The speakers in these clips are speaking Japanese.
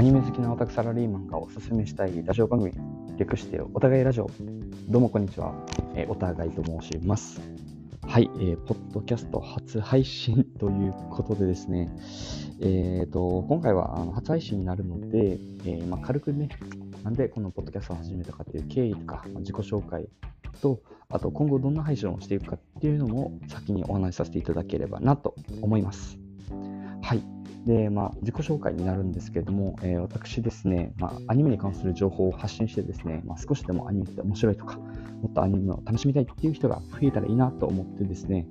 アニメ好きな私サラリーマンがおすすめしたいラジオ番組、略してお互いラジオ。どうもこんにちは。え、お互いと申します。はい、えー、ポッドキャスト初配信ということでですね、えーと、今回はあの初配信になるので、えー、まあ、軽くね、なんでこのポッドキャストを始めたかという経緯とか、ま、自己紹介と、あと今後どんな配信をしていくかっていうのも先にお話しさせていただければなと思います。はい。で、まあ、自己紹介になるんですけれども、えー、私ですね、まあ、アニメに関する情報を発信してですね、まあ、少しでもアニメって面白いとか、もっとアニメを楽しみたいっていう人が増えたらいいなと思ってですね、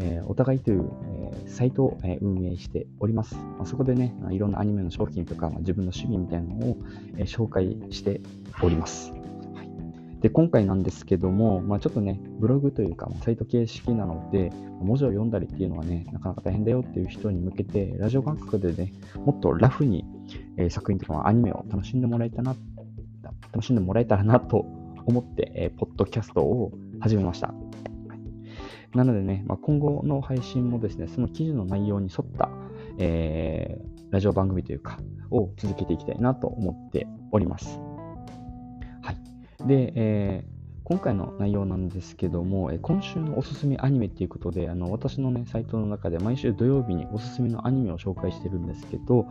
えー、お互いという、えー、サイトを、え運営しております。まあ、そこでね、いろんなアニメの商品とか、まあ、自分の趣味みたいなのを、え紹介しております。で、今回なんですけども、まあ、ちょっとね、ブログというか、サイト形式なので、文字を読んだりっていうのはね、なかなか大変だよっていう人に向けて、ラジオ感覚でね、もっとラフに、えー、作品とかアニメを楽しんでもらえたな、楽しんでもらえたらなと思って、えー、ポッドキャストを始めました。なのでね、まあ、今後の配信もですね、その記事の内容に沿った、えー、ラジオ番組というか、を続けていきたいなと思っております。で、えー、今回の内容なんですけども、今週のおすすめアニメっていうことで、あの私の、ね、サイトの中で毎週土曜日におすすめのアニメを紹介してるんですけど、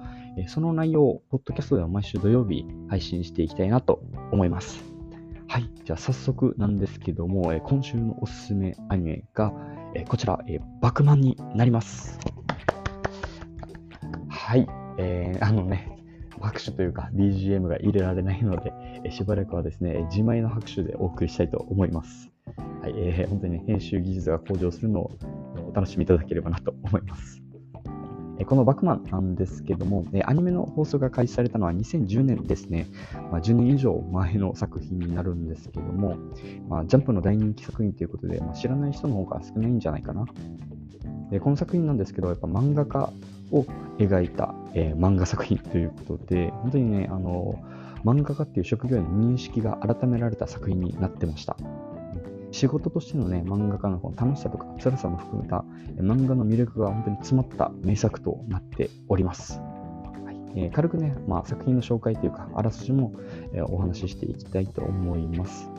その内容をポッドキャストでは毎週土曜日配信していきたいなと思います。はい、じゃあ早速なんですけども、今週のおすすめアニメが、こちら、バクマンになります。はい、えー、あのね、拍手というか BGM が入れられないので、しばらくはですね、自前の拍手でお送りしたいと思います。はい、えー、本当にね、編集技術が向上するのをお楽しみいただければなと思います。このバクマンなんですけども、アニメの放送が開始されたのは2010年ですね。まあ、10年以上前の作品になるんですけども、まあ、ジャンプの大人気作品ということで、まあ、知らない人の方が少ないんじゃないかな。でこの作品なんですけど、やっぱ漫画家を描いた、えー、漫画作品ということで、本当にね、あの、漫画家っていう職業への認識が改められた作品になってました。仕事としてのね、漫画家のこの楽しさとか辛さも含めた漫画の魅力が本当に詰まった名作となっております。はいえー、軽くね、まあ、作品の紹介というか、あらすじも、えー、お話ししていきたいと思います。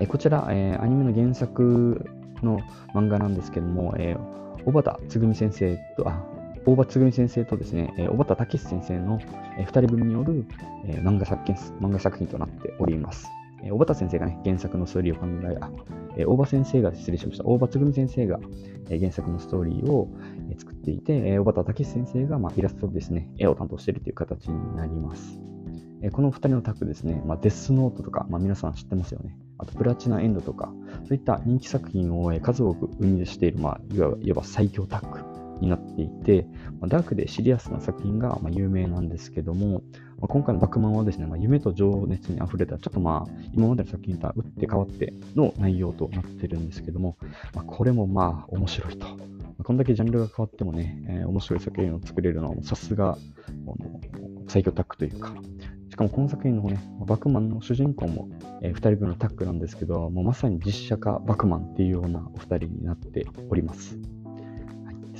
えー、こちら、えアニメの原作の漫画なんですけども、え小畑つぐみ先生と、あ、大場つぐみ先生とですね、えー、小畑武先生の、えー、2人分による、えー、漫画作漫画作品となっております。えー、小畑先生がね、原作のストーリーを考え、あ、えー、大場先生が、失礼しました。大場つぐみ先生が、えー、原作のストーリーを、えー、作っていて、えー、小畑武先生が、まあ、イラストですね、絵を担当しているという形になります。えー、この2人のタッグですね、まあ、デスノートとか、まあ、皆さん知ってますよね。あと、プラチナエンドとか、そういった人気作品を、えー、数多く生み出している、まあ、いわば最強タッグになっていて、まダークでシリアスな作品がま有名なんですけども、ま今回のバクマンはですね、ま夢と情熱に溢れた、ちょっとまあ、今までの作品とは打って変わっての内容となってるんですけども、まこれもまあ、面白いと。こんだけジャンルが変わってもね、えー、面白い作品を作れるのはさすが最強タッグというか、しかもこの作品のね、バクマンの主人公も、えー、2人分のタッグなんですけど、もうまさに実写化バクマンっていうようなお二人になっております。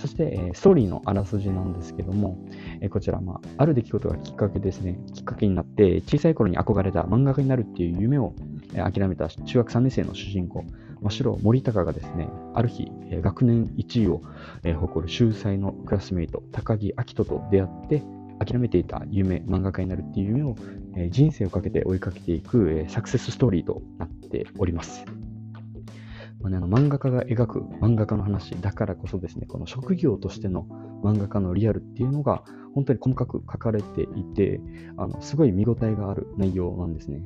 そして、えストーリーのあらすじなんですけども、えこちら、まあ、ある出来事がきっかけですね、きっかけになって、小さい頃に憧れた漫画家になるっていう夢を、え諦めた中学3年生の主人公、真城森高がですね、ある日、え学年1位を、え誇る秀才のクラスメイト、高木明人と出会って、諦めていた夢、漫画家になるっていう夢を、え人生をかけて追いかけていく、えサクセスストーリーとなっております。まあね、あの漫画家が描く漫画家の話だからこそですね、この職業としての漫画家のリアルっていうのが本当に細かく書かれていて、あのすごい見応えがある内容なんですね。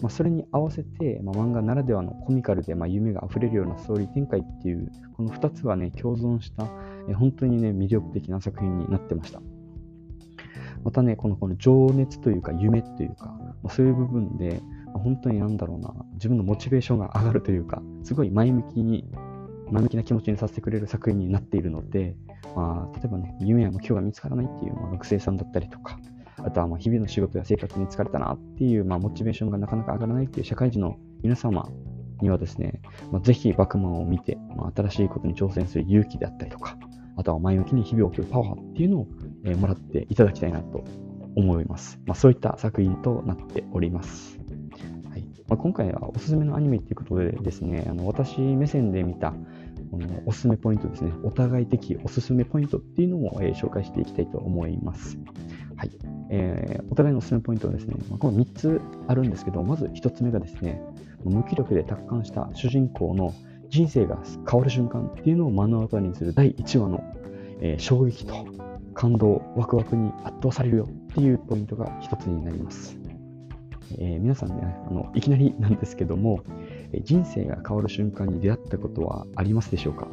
まあ、それに合わせて、まあ、漫画ならではのコミカルで、まあ、夢が溢れるようなストーリー展開っていう、この2つがね、共存した、え本当にね、魅力的な作品になってました。またね、このこの情熱というか夢というか、ま、そういう部分で、本当になんだろうな、自分のモチベーションが上がるというか、すごい前向きに、前向きな気持ちにさせてくれる作品になっているので、まあ、例えばね、夢や目標が見つからないっていう、まあ、学生さんだったりとか、あとはま日々の仕事や生活に疲れたなっていう、まあ、モチベーションがなかなか上がらないっていう社会人の皆様にはですね、まあ、ぜひバクマンを見て、まあ、新しいことに挑戦する勇気であったりとか、あとは前向きに日々を送るパワーっていうのを、えー、もらっていただきたいなと思います。まあ、そういった作品となっております。はいまあ、今回はおすすめのアニメということでですね、あの私目線で見たこのおすすめポイントですね、お互い的おすすめポイントっていうのも、えー、紹介していきたいと思います。はい。えー、お互いのおすすめポイントはですね、まあ、この3つあるんですけど、まず1つ目がですね、無気力で達観した主人公の人生が変わる瞬間っていうのを目の当たりにする第1話の、えー、衝撃と感動、ワクワクに圧倒されるよっていうポイントが1つになります。えー、皆さんねあの、いきなりなんですけども、人生が変わる瞬間に出会ったことはありますでしょうか？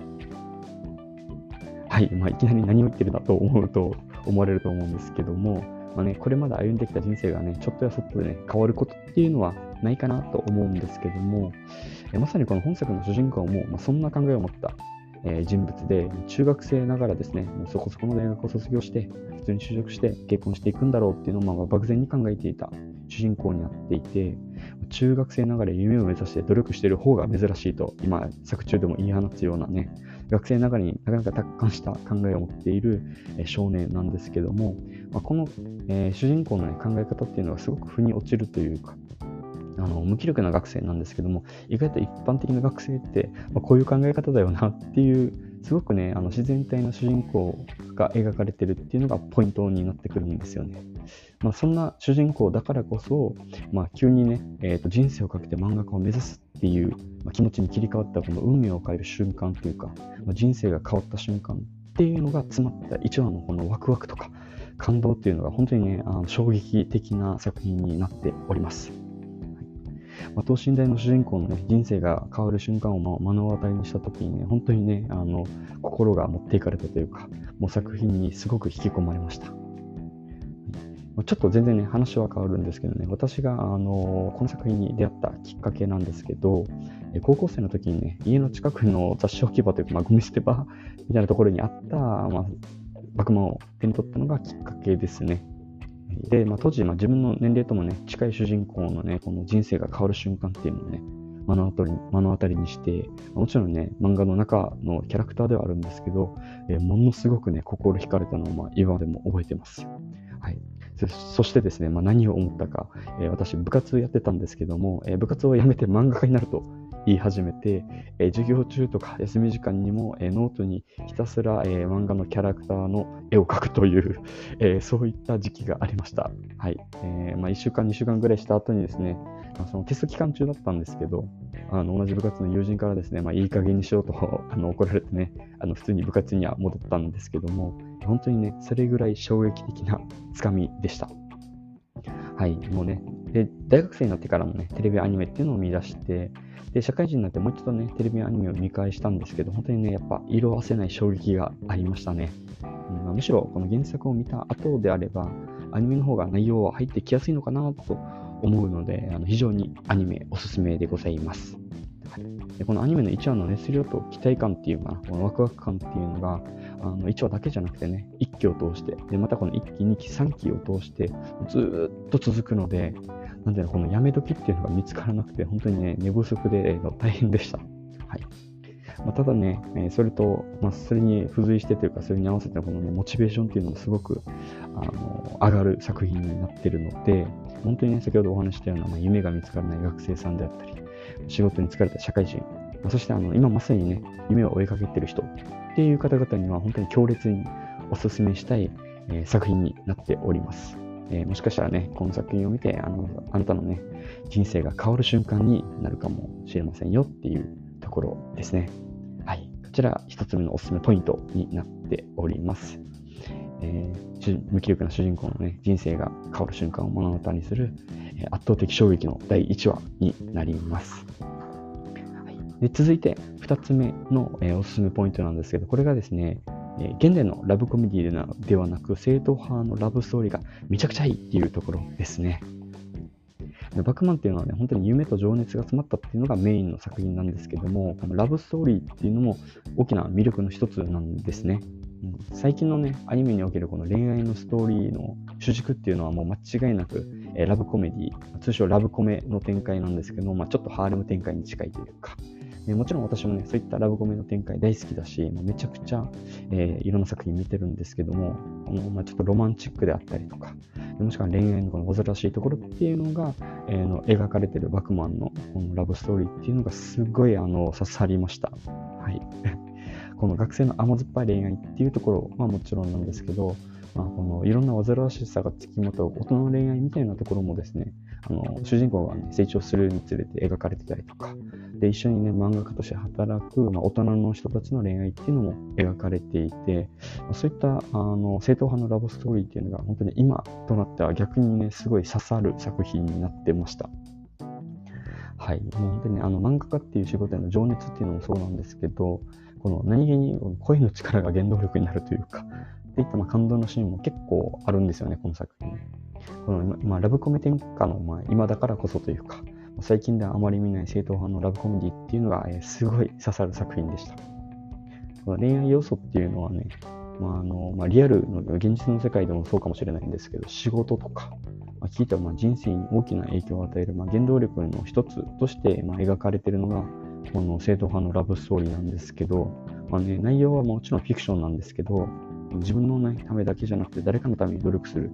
はい、まあ、いきなり何を言ってるんだと思うと思われると思うんですけども、まあね、これまで歩んできた人生がね、ちょっとやそっとでね、変わることっていうのはないかなと思うんですけども、えまさにこの本作の主人公も、まあ、そんな考えを持った、えー、人物で、中学生ながらですね、もうそこそこの大学を卒業して、普通に就職して結婚していくんだろうっていうのを、まあ、漠然に考えていた主人公になっていて、中学生ながら夢を目指して努力している方が珍しいと、今、作中でも言い放つようなね、学生ながらになかなか達観した考えを持っている少年なんですけども、まあ、この、えー、主人公の、ね、考え方っていうのがすごく腑に落ちるというか、あの無気力な学生なんですけども、意外と一般的な学生って、まあ、こういう考え方だよなっていうすごくね、あの自然体の主人公が描かれてるっていうのがポイントになってくるんですよね。まあ、そんな主人公だからこそ、まあ、急にね、えー、と人生をかけて漫画家を目指すっていう、まあ、気持ちに切り替わったこの運命を変える瞬間というか、まあ、人生が変わった瞬間っていうのが詰まった1話のこのワクワクとか感動っていうのが本当にね、あの衝撃的な作品になっております。まあ、等身大の主人公の、ね、人生が変わる瞬間を目の当たりにした時にね、本当にね、あの心が持っていかれたというか、もう作品にすごく引き込まれました。ちょっと全然ね、話は変わるんですけどね、私が、あのこの作品に出会ったきっかけなんですけど、高校生の時にね、家の近くの雑誌置き場というか、まあ、ゴミ捨て場みたいなところにあった、まあ、バクマンを手に取ったのがきっかけですね。で、まあ、当時、まあ、自分の年齢ともね、近い主人公のね、この人生が変わる瞬間っていうのをね、目の当たり目の当たりにして、もちろんね、漫画の中のキャラクターではあるんですけど、えー、ものすごくね、心惹かれたのを、まあ、今でも覚えてます。はい。そしてですね、まあ、何を思ったか、えー、私、部活やってたんですけども、えー、部活を辞めて漫画家になると言い始めて、えー、授業中とか休み時間にも、えー、ノートにひたすら、えー、漫画のキャラクターの絵を描くという、えそういった時期がありました。はい。えまあ、1週間、2週間ぐらいした後にですね、まあ、そのテスト期間中だったんですけど、あの同じ部活の友人からですね、まあ、いい加減にしろと あの怒られてね、あの普通に部活には戻ったんですけども、本当にね、それぐらい衝撃的なつかみでした。はい、もうね、で大学生になってからもね、テレビアニメっていうのを見出して、で、社会人になってもう一度ね、テレビアニメを見返したんですけど、本当にね、やっぱ色あせない衝撃がありましたね。うん、むしろこの原作を見た後であれば、アニメの方が内容は入ってきやすいのかなと思うので、あの非常にアニメおすすめでございます。はい、でこのアニメの1話の熱量と期待感っていうかな、このワクワク感っていうのが、あの1話だけじゃなくてね、1期を通して、でまたこの1期、2期、3期を通して、ずっと続くので、なんでこのやめ時っていうのが見つからなくて、本当にね、寝不足で、えー、大変でした。はい。まあ、ただね、えー、それと、まあ、それに付随してというか、それに合わせてこのね、モチベーションっていうのもすごく、あの、上がる作品になってるので、本当にね、先ほどお話したような、まあ、夢が見つからない学生さんであったり、仕事に疲れた社会人、ま、そしてあの、今まさにね、夢を追いかけてる人っていう方々には本当に強烈にお勧めしたい、え、作品になっております。えー、もしかしたらね、この作品を見てあの、あなたのね、人生が変わる瞬間になるかもしれませんよっていうところですね。はい。こちら、一つ目のおすすめポイントになっております。えー、無気力な主人公のね、人生が変わる瞬間を物語にする、えー、圧倒的衝撃の第1話になります。はい、で続いて、2つ目の、えー、おすすめポイントなんですけど、これがですね、えー、現代のラブコメディではなく、正統派のラブストーリーがめちゃくちゃいいっていうところですね。バクマンっていうのはね、本当に夢と情熱が詰まったっていうのがメインの作品なんですけども、このラブストーリーっていうのも大きな魅力の一つなんですね。最近のね、アニメにおけるこの恋愛のストーリーの主軸っていうのはもう間違いなく、えー、ラブコメディ、通称ラブコメの展開なんですけど、まあ、ちょっとハーレム展開に近いというか、えもちろん私もね、そういったラブコメの展開大好きだし、まあ、めちゃくちゃ、えー、いろんな作品見てるんですけども、あのまあ、ちょっとロマンチックであったりとか、もしくは恋愛のこの煩わしいところっていうのが、えー、の描かれてるバクマンのこのラブストーリーっていうのがすごいあの刺さりました。はい。この学生の甘酸っぱい恋愛っていうところはもちろんなんですけど、まあ、このいろんな煩わしさがつきまとう大人の恋愛みたいなところもですね、あの主人公が、ね、成長するにつれて描かれてたりとか、で一緒にね、漫画家として働く、まあ、大人の人たちの恋愛っていうのも描かれていて、まあ、そういったあの正統派のラブストーリーっていうのが本当に今となっては逆にね、すごい刺さる作品になってました。はい、もう本当にあの漫画家っていう仕事への情熱っていうのもそうなんですけど、この何気に声の力が原動力になるというか、っていったま感動のシーンも結構あるんですよね、この作品。このまあ、ラブコメ天下のま今だからこそというか、最近ではあまり見ない正統派のラブコメディっていうのが、えー、すごい刺さる作品でした。この恋愛要素っていうのはね、まああのまあ、リアルの現実の世界でもそうかもしれないんですけど、仕事とか、まあ、聞いたまあ人生に大きな影響を与える、まあ、原動力の一つとしてまあ描かれているのが、この正統派のラブストーリーなんですけど、まあね、内容はもちろんフィクションなんですけど、自分の、ね、ためだけじゃなくて誰かのために努力する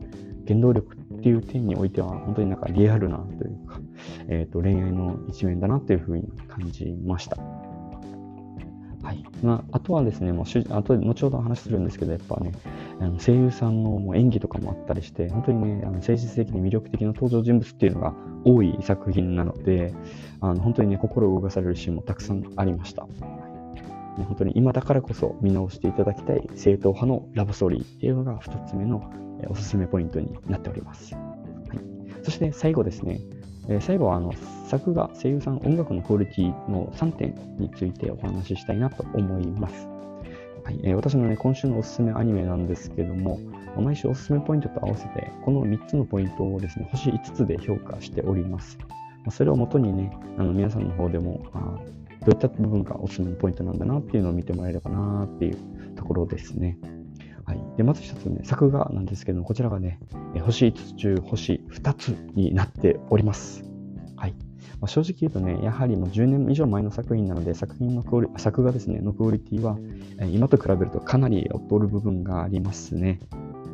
原動力っていう点においては本当になんかリアルなというか、えー、と恋愛の一面だなというふうに感じました。はいまあ、あとはですね、もうあと後ほど話するんですけど、やっぱね、あの声優さんのもう演技とかもあったりして、本当にね、あの誠実的に魅力的な登場人物っていうのが多い作品なので、あの本当にね、心を動かされるシーンもたくさんありました。本当に今だからこそ見直していただきたい正統派のラブストーリーっていうのが2つ目のおすすめポイントになっております。はい、そして最後ですね、え最後はあの作画、声優さん、音楽のクオリティの3点についてお話ししたいなと思います。はいえー、私の、ね、今週のおすすめアニメなんですけども、毎週おすすめポイントと合わせて、この3つのポイントをですね、星5つで評価しております。それをもとにね、あの皆さんの方でも、あどういった部分がおすすめのポイントなんだなっていうのを見てもらえればなっていうところですね。はい、でまず一つね、作画なんですけども、こちらがね、星5つ中星2つになっております。はい。まあ、正直言うとね、やはりもう10年以上前の作品なので、作品のクオリ作画ですね、のクオリティは、え今と比べるとかなり劣る部分がありますね。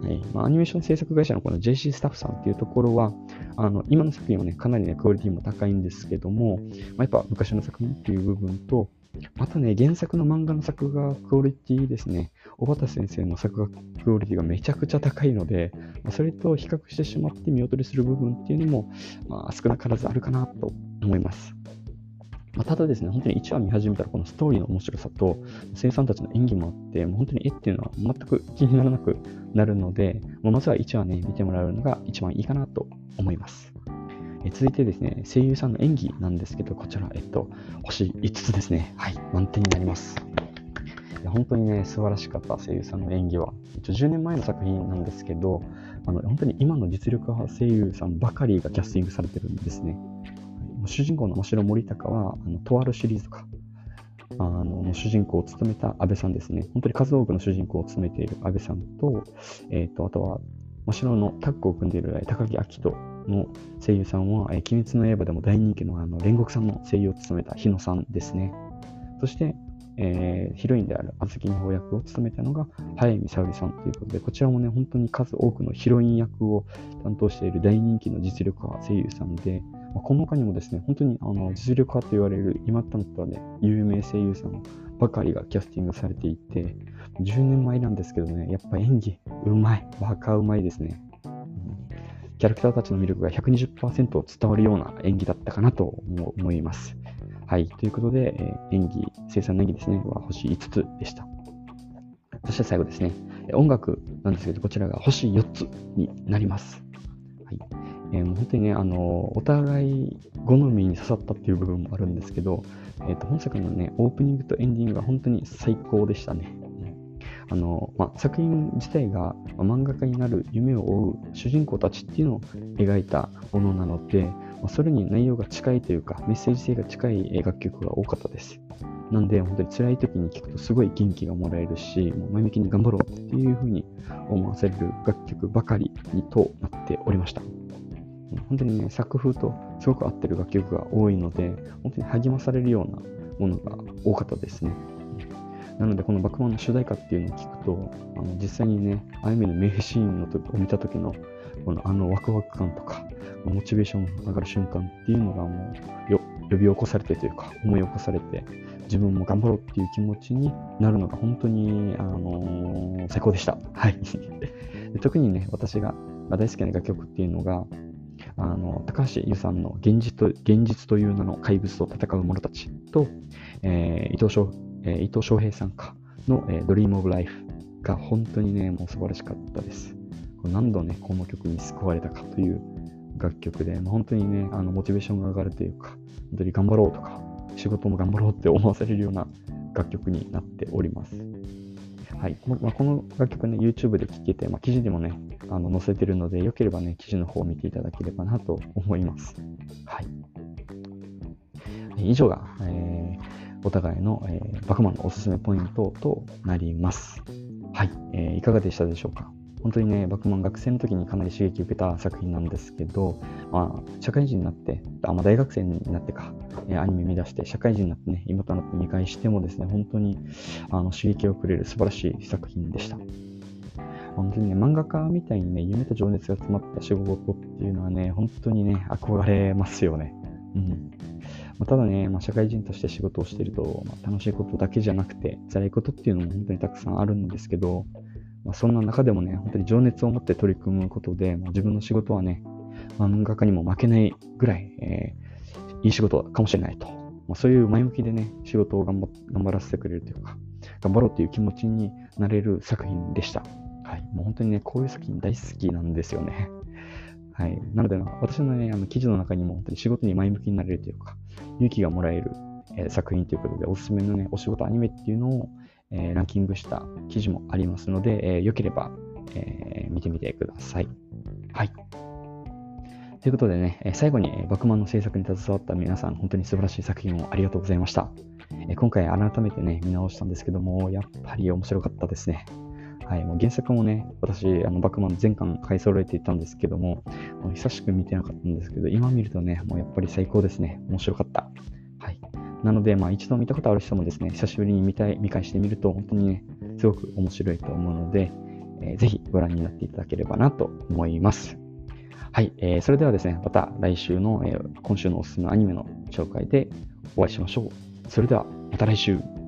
はいまあ、アニメーション制作会社のこの JC スタッフさんっていうところは、あの今の作品はね、かなりね、クオリティも高いんですけども、まあ、やっぱ昔の作品っていう部分と、またね、原作の漫画の作画クオリティですね、小畑先生の作画クオリティがめちゃくちゃ高いので、ま、それと比較してしまって見劣りする部分っていうのも、まあ、少なからずあるかなと思います。まあ、ただですね、本当に1話見始めたらこのストーリーの面白さと声優さんたちの演技もあって、もう本当に絵っていうのは全く気にならなくなるので、もうまずは1話ね、見てもらうのが一番いいかなと思います。え続いてですね、声優さんの演技なんですけど、こちら、えっと、星5つですね。はい、満点になります。いや本当にね、素晴らしかった声優さんの演技は。一応10年前の作品なんですけど、あの本当に今の実力派声優さんばかりがキャスティングされてるんですね。主人公の真城森高は、あのとあるシリーズとか、あの主人公を務めた安倍さんですね。本当に数多くの主人公を務めている安倍さんと、えーと、あとは真城のタッグを組んでいる高木明人の声優さんは、えー、鬼滅の刃でも大人気のあの煉獄さんの声優を務めた日野さんですね。そして、えー、ヒロインであるあずきの方役を務めたのが早見沙織さんということで、こちらもね、本当に数多くのヒロイン役を担当している大人気の実力派声優さんで、まあ、この他にもですね、本当にあの実力派と言われる今となったらね、有名声優さんばかりがキャスティングされていて、10年前なんですけどね、やっぱ演技、うまい、バカうまいですね。キャラクターたちの魅力が120%伝わるような演技だったかなと思います。はい。ということで、え、演技、生産の演技ですね、は星5つでした。そして最後ですね、音楽なんですけど、こちらが星4つになります。はい。えー、もう本当にね、あの、お互い好みに刺さったっていう部分もあるんですけど、えっ、ー、と、本作のね、オープニングとエンディングが本当に最高でしたね。あの、まあ、作品自体が漫画家になる夢を追う主人公たちっていうのを描いたものなので、まそれに内容が近いというか、メッセージ性が近い楽曲が多かったです。なんで、本当に辛い時に聴くとすごい元気がもらえるし、もう前向きに頑張ろうっていう風に思わせる楽曲ばかりにとなっておりました。本当にね、作風とすごく合ってる楽曲が多いので、本当に励まされるようなものが多かったですね。なので、このバクマンの主題歌っていうのを聞くと、あの実際にね、あゆみの名シーンのを見た時の、このあのワクワク感とか、モチベーションが上がる瞬間っていうのがもうよ呼び起こされてというか、思い起こされて、自分も頑張ろうっていう気持ちになるのが本当に、あのー、最高でした。はい。特にね、私が大好きな楽曲っていうのが、あの高橋優さんの現実と現実という名の怪物と戦う者たちと、えー、伊藤翔えー、伊藤翔平さんかの、えー、Dream of Life が本当にね、もう素晴らしかったです。何度ね、この曲に救われたかという楽曲で、まあ、本当にね、あのモチベーションが上がるというか、本当に頑張ろうとか、仕事も頑張ろうって思わせれるような楽曲になっております。はい。まあ、この楽曲ね、YouTube で聴けて、まあ、記事にもね、あの載せてるので、よければね、記事の方を見ていただければなと思います。はい。以上が、えーお互いの、えー、バクマンのおすすめポイントとなります。はい、えー、いかがでしたでしょうか？本当にね、バクマン学生の時にかなり刺激を受けた作品なんですけど、まあ、社会人になって、あまあ、大学生になってか、えー、アニメ見出して、社会人になってね、今となって見返してもですね、本当にあの刺激をくれる素晴らしい作品でした。本当にね、漫画家みたいにね、夢と情熱が詰まった仕事っていうのはね、本当にね、憧れますよね。うん。まあ、ただね、まあ、社会人として仕事をしていると、まあ、楽しいことだけじゃなくて、辛いことっていうのも本当にたくさんあるんですけど、まあ、そんな中でもね、本当に情熱を持って取り組むことで、まあ、自分の仕事はね、まあ、漫画家にも負けないぐらい、えー、いい仕事かもしれないと。まあ、そういう前向きでね、仕事を頑張頑張らせてくれるというか、頑張ろうという気持ちになれる作品でした。はい。もう本当にね、こういう作品大好きなんですよね。はい。なので、私のね、あの記事の中にも本当に仕事に前向きになれるというか、勇気がもらえる、えー、作品ということで、おすすめのね、お仕事アニメっていうのを、えー、ランキングした記事もありますので、えー、よければ、え見てみてください。はい。ということでね、最後に、バクマンの制作に携わった皆さん、本当に素晴らしい作品をありがとうございました。今回改めてね、見直したんですけども、やっぱり面白かったですね。はい、もう原作もね、私、あのバックマン全巻買い揃えていたんですけども、も久しく見てなかったんですけど、今見るとね、もうやっぱり最高ですね。面白かった。はい。なので、まあ一度見たことある人もですね、久しぶりに見たい、見返してみると、本当にね、すごく面白いと思うので、えー、ぜひご覧になっていただければなと思います。はい、えー、それではですね、また来週の、えー、今週のおすすめアニメの紹介でお会いしましょう。それでは、また来週。